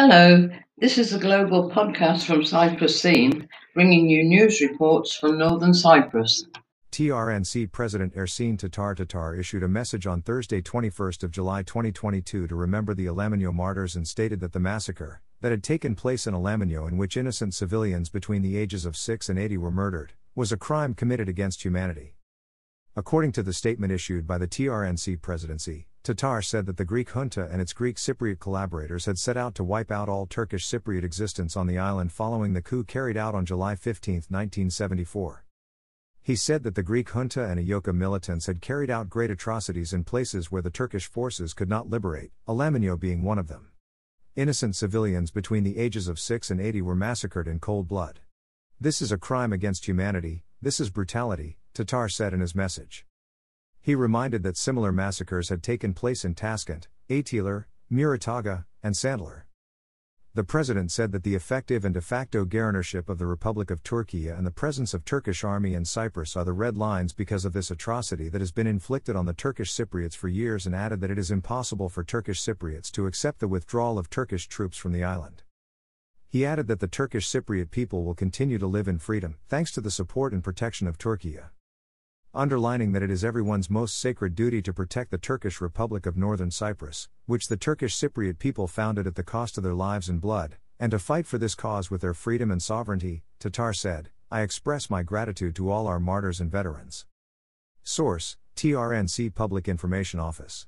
Hello, this is a global podcast from Cyprus Scene, bringing you news reports from northern Cyprus. TRNC President Ersin Tatar Tatar issued a message on Thursday, 21st of July 2022 to remember the Alaminyo martyrs and stated that the massacre that had taken place in Alaminyo in which innocent civilians between the ages of 6 and 80 were murdered was a crime committed against humanity. According to the statement issued by the TRNC presidency, Tatar said that the Greek junta and its Greek Cypriot collaborators had set out to wipe out all Turkish Cypriot existence on the island following the coup carried out on July 15, 1974. He said that the Greek junta and EOKA militants had carried out great atrocities in places where the Turkish forces could not liberate, Alaminyo being one of them. Innocent civilians between the ages of 6 and 80 were massacred in cold blood. This is a crime against humanity, this is brutality, Tatar said in his message. He reminded that similar massacres had taken place in Taskent, Atlilar, Murataga, and Sandallar. The president said that the effective and de facto guarantorship of the Republic of Turkey and the presence of Turkish army in Cyprus are the red lines because of this atrocity that has been inflicted on the Turkish Cypriots for years and added that it is impossible for Turkish Cypriots to accept the withdrawal of Turkish troops from the island. He added that the Turkish Cypriot people will continue to live in freedom, thanks to the support and protection of Turkey underlining that it is everyone's most sacred duty to protect the Turkish Republic of Northern Cyprus, which the Turkish Cypriot people founded at the cost of their lives and blood, and to fight for this cause with their freedom and sovereignty, Tatar said, I express my gratitude to all our martyrs and veterans. Source TRNC Public Information Office